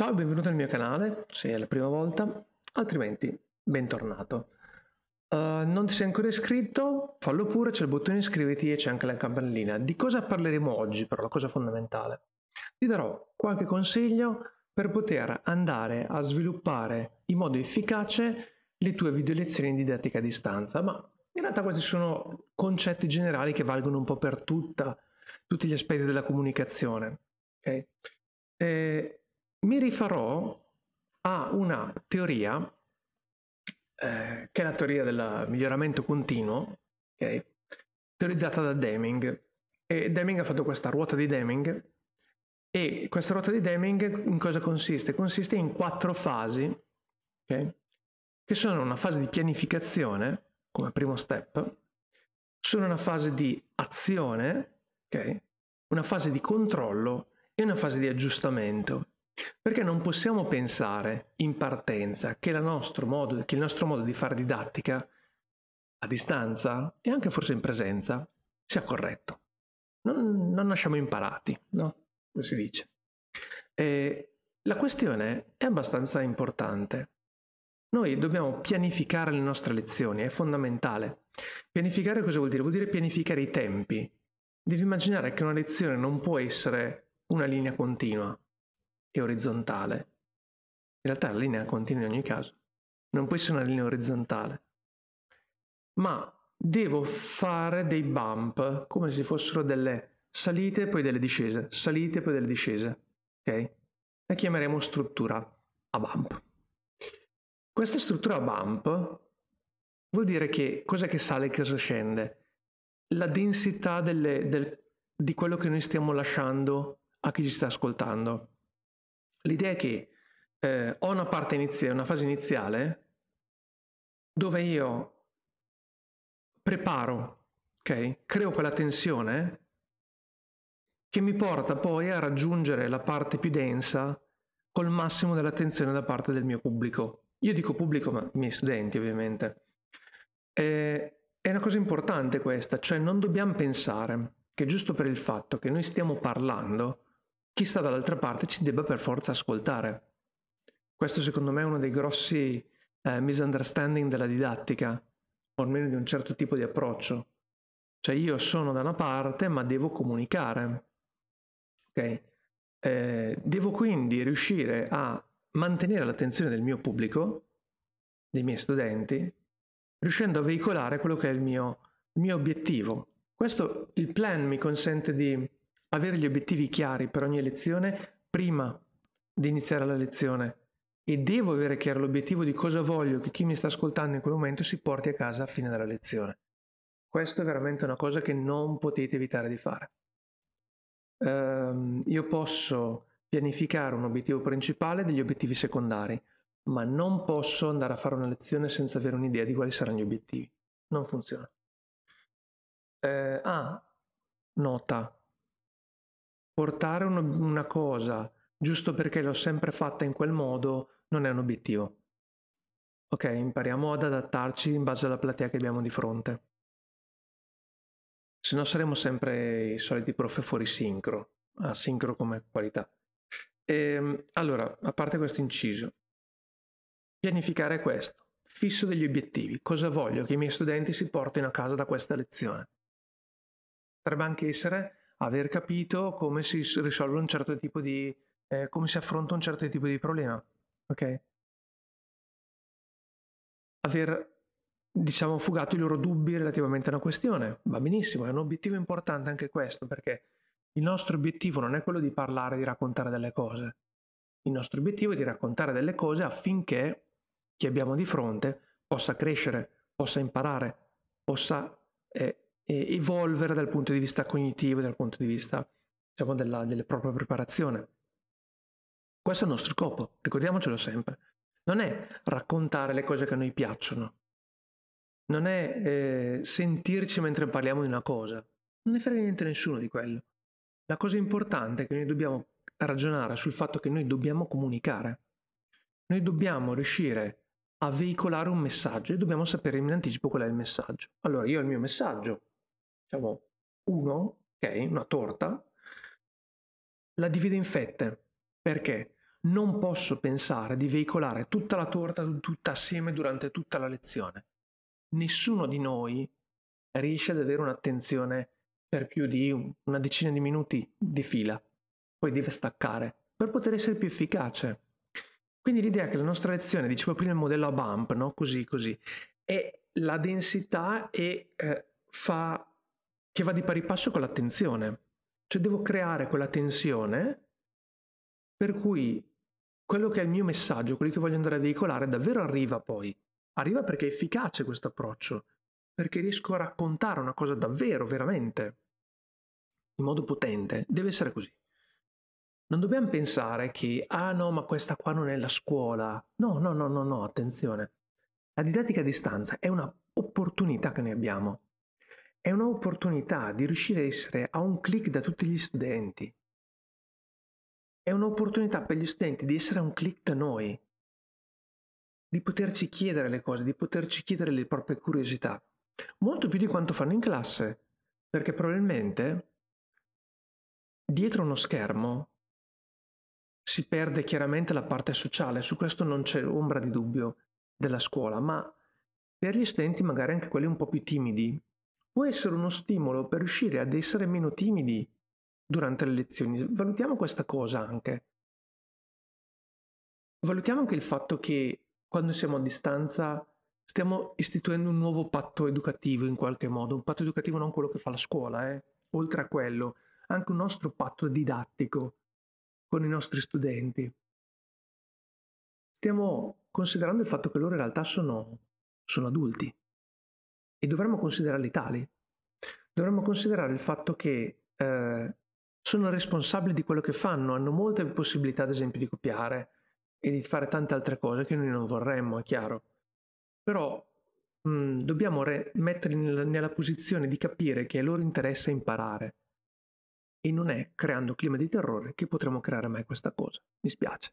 Ciao e benvenuto al mio canale, se è la prima volta, altrimenti bentornato. Uh, non ti sei ancora iscritto? Fallo pure, c'è il bottone iscriviti e c'è anche la campanellina. Di cosa parleremo oggi, però, la cosa fondamentale? Ti darò qualche consiglio per poter andare a sviluppare in modo efficace le tue video lezioni di didattica a distanza, ma in realtà questi sono concetti generali che valgono un po' per tutta, tutti gli aspetti della comunicazione. Okay? Eh, mi rifarò a una teoria eh, che è la teoria del miglioramento continuo, okay? teorizzata da Deming. E Deming ha fatto questa ruota di Deming e questa ruota di Deming in cosa consiste? Consiste in quattro fasi, okay? che sono una fase di pianificazione, come primo step, sono una fase di azione, okay? una fase di controllo e una fase di aggiustamento. Perché non possiamo pensare in partenza che, modo, che il nostro modo di fare didattica a distanza e anche forse in presenza sia corretto. Non, non nasciamo imparati, no? Come si dice. E la questione è abbastanza importante. Noi dobbiamo pianificare le nostre lezioni, è fondamentale. Pianificare cosa vuol dire? Vuol dire pianificare i tempi. Devi immaginare che una lezione non può essere una linea continua, e orizzontale. In realtà la linea continua in ogni caso. Non può essere una linea orizzontale. Ma devo fare dei bump, come se fossero delle salite e poi delle discese, salite e poi delle discese. Ok? La chiameremo struttura a bump. Questa struttura a bump vuol dire che cosa che sale e cosa scende? La densità delle, del, di quello che noi stiamo lasciando a chi ci sta ascoltando. L'idea è che eh, ho una parte iniziale, una fase iniziale dove io preparo, ok? Creo quella tensione che mi porta poi a raggiungere la parte più densa col massimo dell'attenzione da parte del mio pubblico. Io dico pubblico, ma i miei studenti ovviamente. E, è una cosa importante questa, cioè non dobbiamo pensare che giusto per il fatto che noi stiamo parlando, chi sta dall'altra parte ci debba per forza ascoltare. Questo secondo me è uno dei grossi eh, misunderstanding della didattica, o almeno di un certo tipo di approccio. Cioè io sono da una parte ma devo comunicare. Ok? Eh, devo quindi riuscire a mantenere l'attenzione del mio pubblico, dei miei studenti, riuscendo a veicolare quello che è il mio, il mio obiettivo. Questo, il plan mi consente di avere gli obiettivi chiari per ogni lezione prima di iniziare la lezione e devo avere chiaro l'obiettivo di cosa voglio che chi mi sta ascoltando in quel momento si porti a casa a fine della lezione. Questo è veramente una cosa che non potete evitare di fare. Uh, io posso pianificare un obiettivo principale e degli obiettivi secondari, ma non posso andare a fare una lezione senza avere un'idea di quali saranno gli obiettivi. Non funziona. Uh, ah, nota, portare un, una cosa giusto perché l'ho sempre fatta in quel modo non è un obiettivo. Ok, impariamo ad adattarci in base alla platea che abbiamo di fronte. Se no saremo sempre i soliti prof fuori sincro, asincro come qualità. E, ehm, allora, a parte questo inciso, pianificare questo, fisso degli obiettivi, cosa voglio che i miei studenti si portino a casa da questa lezione. Potrebbe anche essere aver capito come si risolve un certo tipo di, eh, come si affronta un certo tipo di problema, ok? Aver, diciamo, fugato i loro dubbi relativamente a una questione, va benissimo, è un obiettivo importante anche questo, perché il nostro obiettivo non è quello di parlare, di raccontare delle cose, il nostro obiettivo è di raccontare delle cose affinché chi abbiamo di fronte possa crescere, possa imparare, possa eh, evolvere dal punto di vista cognitivo, dal punto di vista diciamo, della, della propria preparazione. Questo è il nostro scopo, ricordiamocelo sempre. Non è raccontare le cose che a noi piacciono, non è eh, sentirci mentre parliamo di una cosa, non ne frega niente nessuno di quello. La cosa importante è che noi dobbiamo ragionare sul fatto che noi dobbiamo comunicare. Noi dobbiamo riuscire a veicolare un messaggio e dobbiamo sapere in anticipo qual è il messaggio. Allora, io ho il mio messaggio, diciamo, uno, ok, una torta, la divido in fette. Perché? non posso pensare di veicolare tutta la torta tutta assieme durante tutta la lezione. Nessuno di noi riesce ad avere un'attenzione per più di una decina di minuti di fila, poi deve staccare per poter essere più efficace. Quindi l'idea che la nostra lezione, dicevo prima il modello a bump, no? così così, è la densità e eh, fa che va di pari passo con l'attenzione. Cioè devo creare quella tensione per cui quello che è il mio messaggio, quello che voglio andare a veicolare, davvero arriva poi. Arriva perché è efficace questo approccio, perché riesco a raccontare una cosa davvero, veramente, in modo potente. Deve essere così. Non dobbiamo pensare che, ah no, ma questa qua non è la scuola. No, no, no, no, no, attenzione. La didattica a distanza è un'opportunità che noi abbiamo. È un'opportunità di riuscire a essere a un clic da tutti gli studenti. È un'opportunità per gli studenti di essere a un clic da noi, di poterci chiedere le cose, di poterci chiedere le proprie curiosità, molto più di quanto fanno in classe, perché probabilmente dietro uno schermo si perde chiaramente la parte sociale, su questo non c'è ombra di dubbio della scuola, ma per gli studenti, magari anche quelli un po' più timidi, può essere uno stimolo per riuscire ad essere meno timidi durante le lezioni. Valutiamo questa cosa anche. Valutiamo anche il fatto che quando siamo a distanza stiamo istituendo un nuovo patto educativo in qualche modo, un patto educativo non quello che fa la scuola, eh? oltre a quello, anche un nostro patto didattico con i nostri studenti. Stiamo considerando il fatto che loro in realtà sono, sono adulti e dovremmo considerarli tali. Dovremmo considerare il fatto che eh, sono responsabili di quello che fanno, hanno molte possibilità, ad esempio, di copiare e di fare tante altre cose che noi non vorremmo, è chiaro. Però mh, mm, dobbiamo re- metterli nella, nella posizione di capire che a loro interessa imparare. E non è creando clima di terrore che potremo creare mai questa cosa. Mi spiace.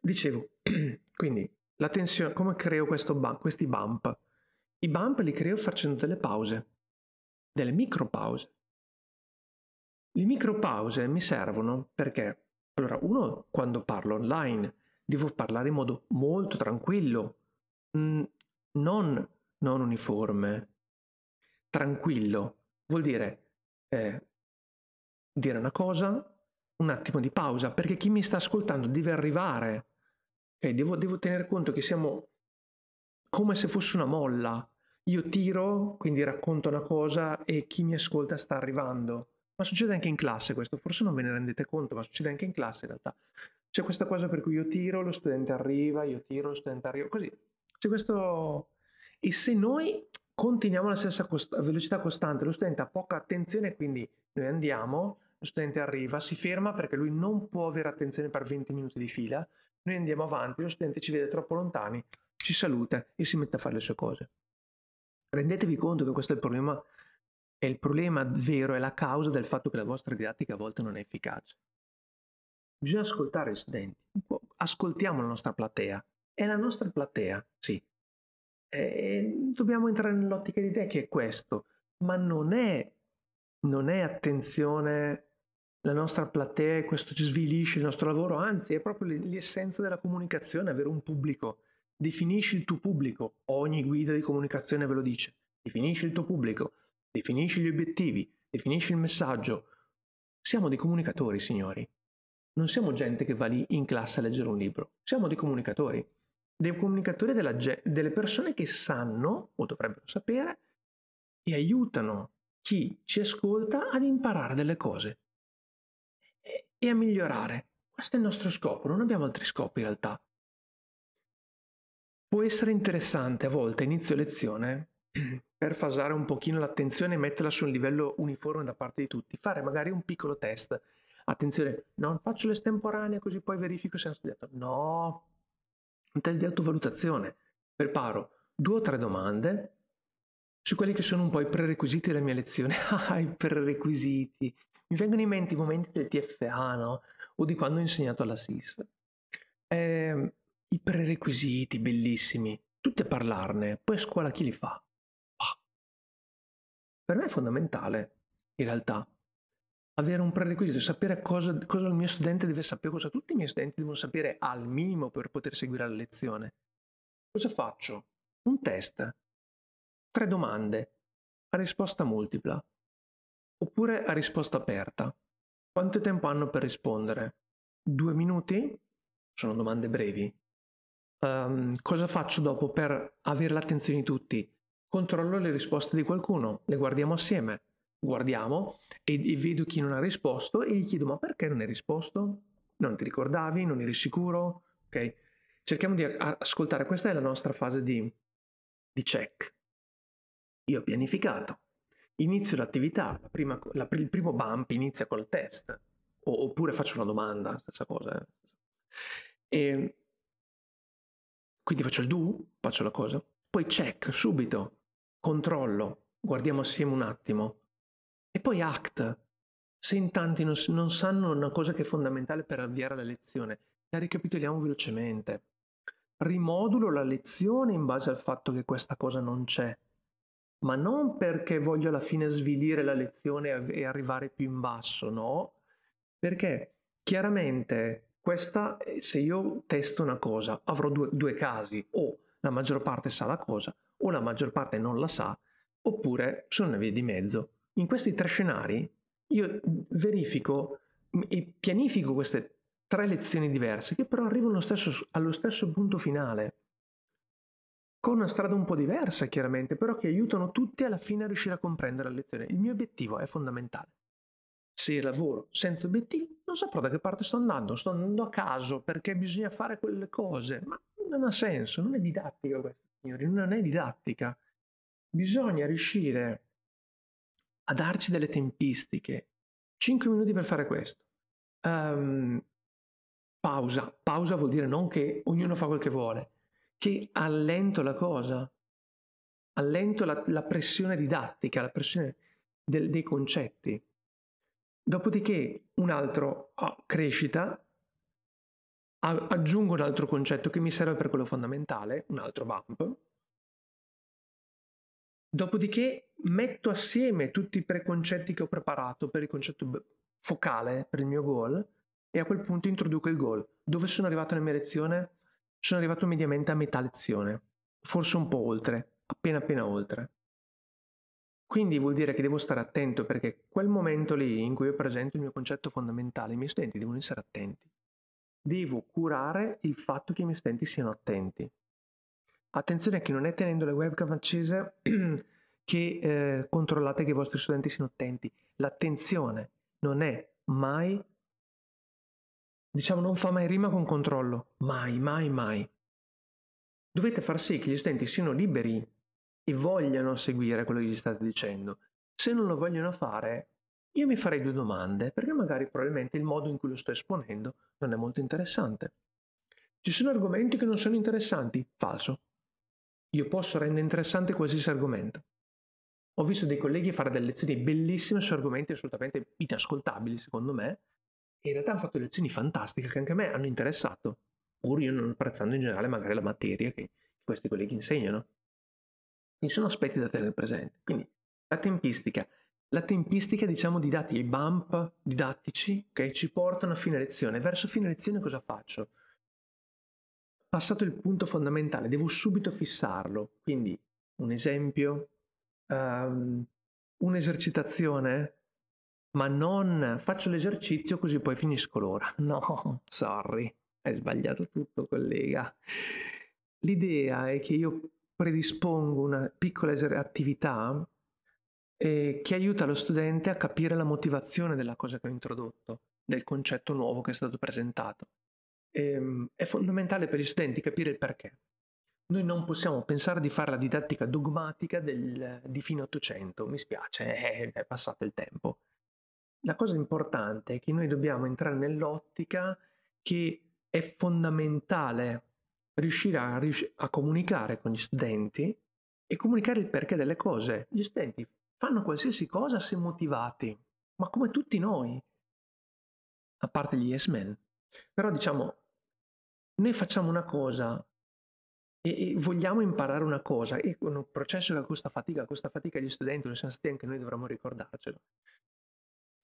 Dicevo, quindi, la tensione, come creo bu- questi bump? I bump li creo facendo delle pause, delle micropause. Le micropause mi servono perché, allora, uno, quando parlo online, devo parlare in modo molto tranquillo, mm, non, non uniforme. Tranquillo vuol dire eh, dire una cosa, un attimo di pausa, perché chi mi sta ascoltando deve arrivare. Okay, devo, devo tenere conto che siamo come se fosse una molla. Io tiro, quindi racconto una cosa e chi mi ascolta sta arrivando. Ma succede anche in classe questo, forse non ve ne rendete conto, ma succede anche in classe in realtà. C'è questa cosa per cui io tiro, lo studente arriva, io tiro, lo studente arriva, così. C'è questo... E se noi continuiamo alla stessa cost- velocità costante, lo studente ha poca attenzione, quindi noi andiamo, lo studente arriva, si ferma perché lui non può avere attenzione per 20 minuti di fila, noi andiamo avanti, lo studente ci vede troppo lontani, ci saluta e si mette a fare le sue cose. Rendetevi conto che questo è il problema è il problema vero, è la causa del fatto che la vostra didattica a volte non è efficace. Bisogna ascoltare gli studenti, ascoltiamo la nostra platea. È la nostra platea, sì. E dobbiamo entrare nell'ottica di te che è questo, ma non è, non è attenzione la nostra platea e questo ci svilisce il nostro lavoro, anzi è proprio l'essenza della comunicazione, avere un pubblico. Definisci il tuo pubblico, ogni guida di comunicazione ve lo dice, definisci il tuo pubblico, definisci gli obiettivi, definisci il messaggio. Siamo dei comunicatori, signori. Non siamo gente che va lì in classe a leggere un libro, siamo dei comunicatori. Dei comunicatori della, delle persone che sanno, o dovrebbero sapere, e aiutano chi ci ascolta ad imparare delle cose e, e a migliorare. Questo è il nostro scopo, non abbiamo altri scopi in realtà. Può essere interessante a volte inizio lezione per fasare un pochino l'attenzione e metterla su un livello uniforme da parte di tutti, fare magari un piccolo test. Attenzione, non faccio l'estemporanea così poi verifico se hanno studiato. No, un test di autovalutazione. Preparo due o tre domande su quelli che sono un po' i prerequisiti della mia lezione. Ah, i prerequisiti. Mi vengono in mente i momenti del TFA, no? O di quando ho insegnato alla SIS. Eh, I prerequisiti, bellissimi. Tutti a parlarne. Poi a scuola chi li fa? Per me è fondamentale, in realtà. avere un prerequisito, sapere cosa, cosa il mio studente deve sapere, cosa tutti i miei studenti devono sapere al minimo per poter seguire la lezione. Cosa faccio? Un test, tre domande, a risposta multipla, oppure a risposta aperta. Quanto tempo hanno per rispondere? Due minuti? Sono domande brevi. Um, cosa faccio dopo per avere l'attenzione di tutti? Controllo le risposte di qualcuno, le guardiamo assieme. Guardiamo e, e vedo chi non ha risposto e gli chiedo ma perché non hai risposto? Non ti ricordavi? Non eri sicuro? Ok? Cerchiamo di ascoltare, questa è la nostra fase di, di check. Io ho pianificato, inizio l'attività, la prima, la, il primo bump inizia col test, o, oppure faccio una domanda, stessa cosa. Eh. E quindi faccio il do, faccio la cosa, poi check subito, controllo, guardiamo assieme un attimo, e poi act. Se in tanti non, non sanno una cosa che è fondamentale per avviare la lezione, la ricapitoliamo velocemente. Rimodulo la lezione in base al fatto che questa cosa non c'è ma non perché voglio alla fine svilire la lezione e arrivare più in basso, no, perché chiaramente questa, eh, se io testo una cosa, avrò due, due casi, o la maggior parte sa la cosa, o la maggior parte non la sa, oppure sono una via di mezzo. In questi tre scenari io verifico e pianifico queste tre lezioni diverse che però arrivano allo stesso, allo stesso punto finale con una strada un po' diversa chiaramente, però che aiutano tutti alla fine a riuscire a comprendere la lezione. Il mio obiettivo è fondamentale. Se lavoro senza obiettivi, non saprò da che parte sto andando, sto andando a caso perché bisogna fare quelle cose, ma non ha senso, non è didattica questa, signori, non è didattica. Bisogna riuscire a darci delle tempistiche. 5 minuti per fare questo. Um, pausa. Pausa vuol dire non che ognuno fa quel che vuole che allento la cosa, allento la, la pressione didattica, la pressione del, dei concetti. Dopodiché un altro oh, crescita, aggiungo un altro concetto che mi serve per quello fondamentale, un altro bump. Dopodiché metto assieme tutti i preconcetti che ho preparato per il concetto focale, per il mio goal, e a quel punto introduco il goal. Dove sono arrivato nella mia lezione? Sono arrivato mediamente a metà lezione, forse un po' oltre, appena appena oltre. Quindi vuol dire che devo stare attento perché quel momento lì in cui io presento il mio concetto fondamentale, i miei studenti devono essere attenti. Devo curare il fatto che i miei studenti siano attenti. Attenzione che non è tenendo le webcam accese che eh, controllate che i vostri studenti siano attenti. L'attenzione non è mai diciamo non fa mai rima con controllo, mai, mai, mai. Dovete far sì che gli studenti siano liberi e vogliano seguire quello che gli state dicendo. Se non lo vogliono fare, io mi farei due domande, perché magari probabilmente il modo in cui lo sto esponendo non è molto interessante. Ci sono argomenti che non sono interessanti? Falso. Io posso rendere interessante qualsiasi argomento. Ho visto dei colleghi fare delle lezioni bellissime su argomenti assolutamente inascoltabili, secondo me, in realtà hanno fatto lezioni fantastiche che anche a me hanno interessato, pur io non apprezzando in generale magari la materia che questi colleghi insegnano. Quindi sono aspetti da tenere presenti. Quindi la tempistica. La tempistica, diciamo, di dati, i bump didattici che ci portano a fine lezione. Verso fine lezione cosa faccio? Passato il punto fondamentale, devo subito fissarlo. Quindi un esempio, um, un'esercitazione ma non faccio l'esercizio così poi finisco l'ora. No, sorry, hai sbagliato tutto, collega. L'idea è che io predispongo una piccola attività eh, che aiuta lo studente a capire la motivazione della cosa che ho introdotto, del concetto nuovo che è stato presentato. E, ehm, è fondamentale per gli studenti capire il perché. Noi non possiamo pensare di fare la didattica dogmatica del, di fine 800, mi spiace, è passato il tempo la cosa importante è che noi dobbiamo entrare nell'ottica che è fondamentale riuscire a, a, comunicare con gli studenti e comunicare il perché delle cose. Gli studenti fanno qualsiasi cosa se motivati, ma come tutti noi, a parte gli yes men. Però diciamo, noi facciamo una cosa e, e vogliamo imparare una cosa e con un processo che costa fatica, costa fatica agli studenti, lo siamo stati anche noi, dovremmo ricordarcelo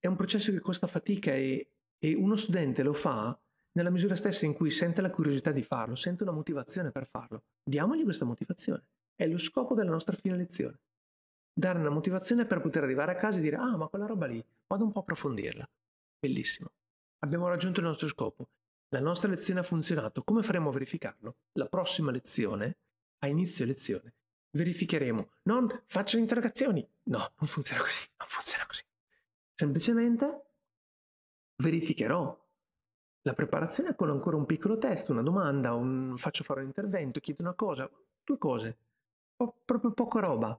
è un processo che costa fatica e, e uno studente lo fa nella misura stessa in cui sente la curiosità di farlo, sente una motivazione per farlo. Diamogli questa motivazione. È lo scopo della nostra fine lezione. Dare una motivazione per poter arrivare a casa e dire ah ma quella roba lì, vado un po' a approfondirla. Bellissimo. Abbiamo raggiunto il nostro scopo. La nostra lezione ha funzionato. Come faremo a verificarlo? La prossima lezione, a inizio lezione, verificheremo. Non faccio interrogazioni. No, non funziona così. Non funziona così. Semplicemente verificherò la preparazione con ancora un piccolo test, una domanda, un... faccio fare un intervento, chiedo una cosa, due cose, po- proprio poca roba.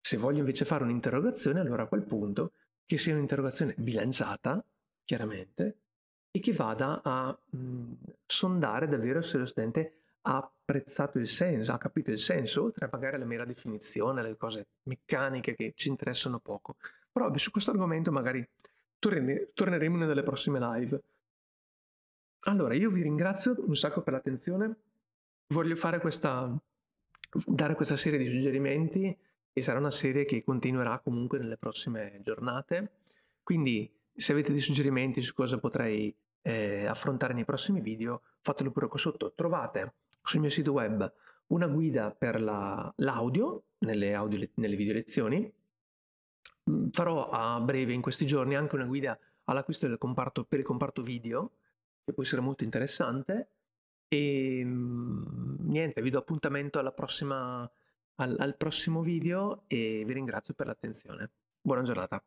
Se voglio invece fare un'interrogazione, allora a quel punto che sia un'interrogazione bilanciata, chiaramente, e che vada a mh, sondare davvero se lo studente ha apprezzato il senso, ha capito il senso, oltre a magari alla mera definizione, le cose meccaniche che ci interessano poco. Però su questo argomento magari torneremo delle prossime live. Allora, io vi ringrazio un sacco per l'attenzione. Voglio fare questa, dare questa serie di suggerimenti e sarà una serie che continuerà comunque nelle prossime giornate. Quindi, se avete dei suggerimenti su cosa potrei eh, affrontare nei prossimi video, fatelo pure qua sotto. Trovate sul mio sito web una guida per la, l'audio nelle, audio, nelle video lezioni. Mm, farò a breve in questi giorni anche una guida all'acquisto del comparto, per il comparto video che può essere molto interessante. E mm, niente, vi do appuntamento alla prossima, al, al prossimo video e vi ringrazio per l'attenzione. Buona giornata.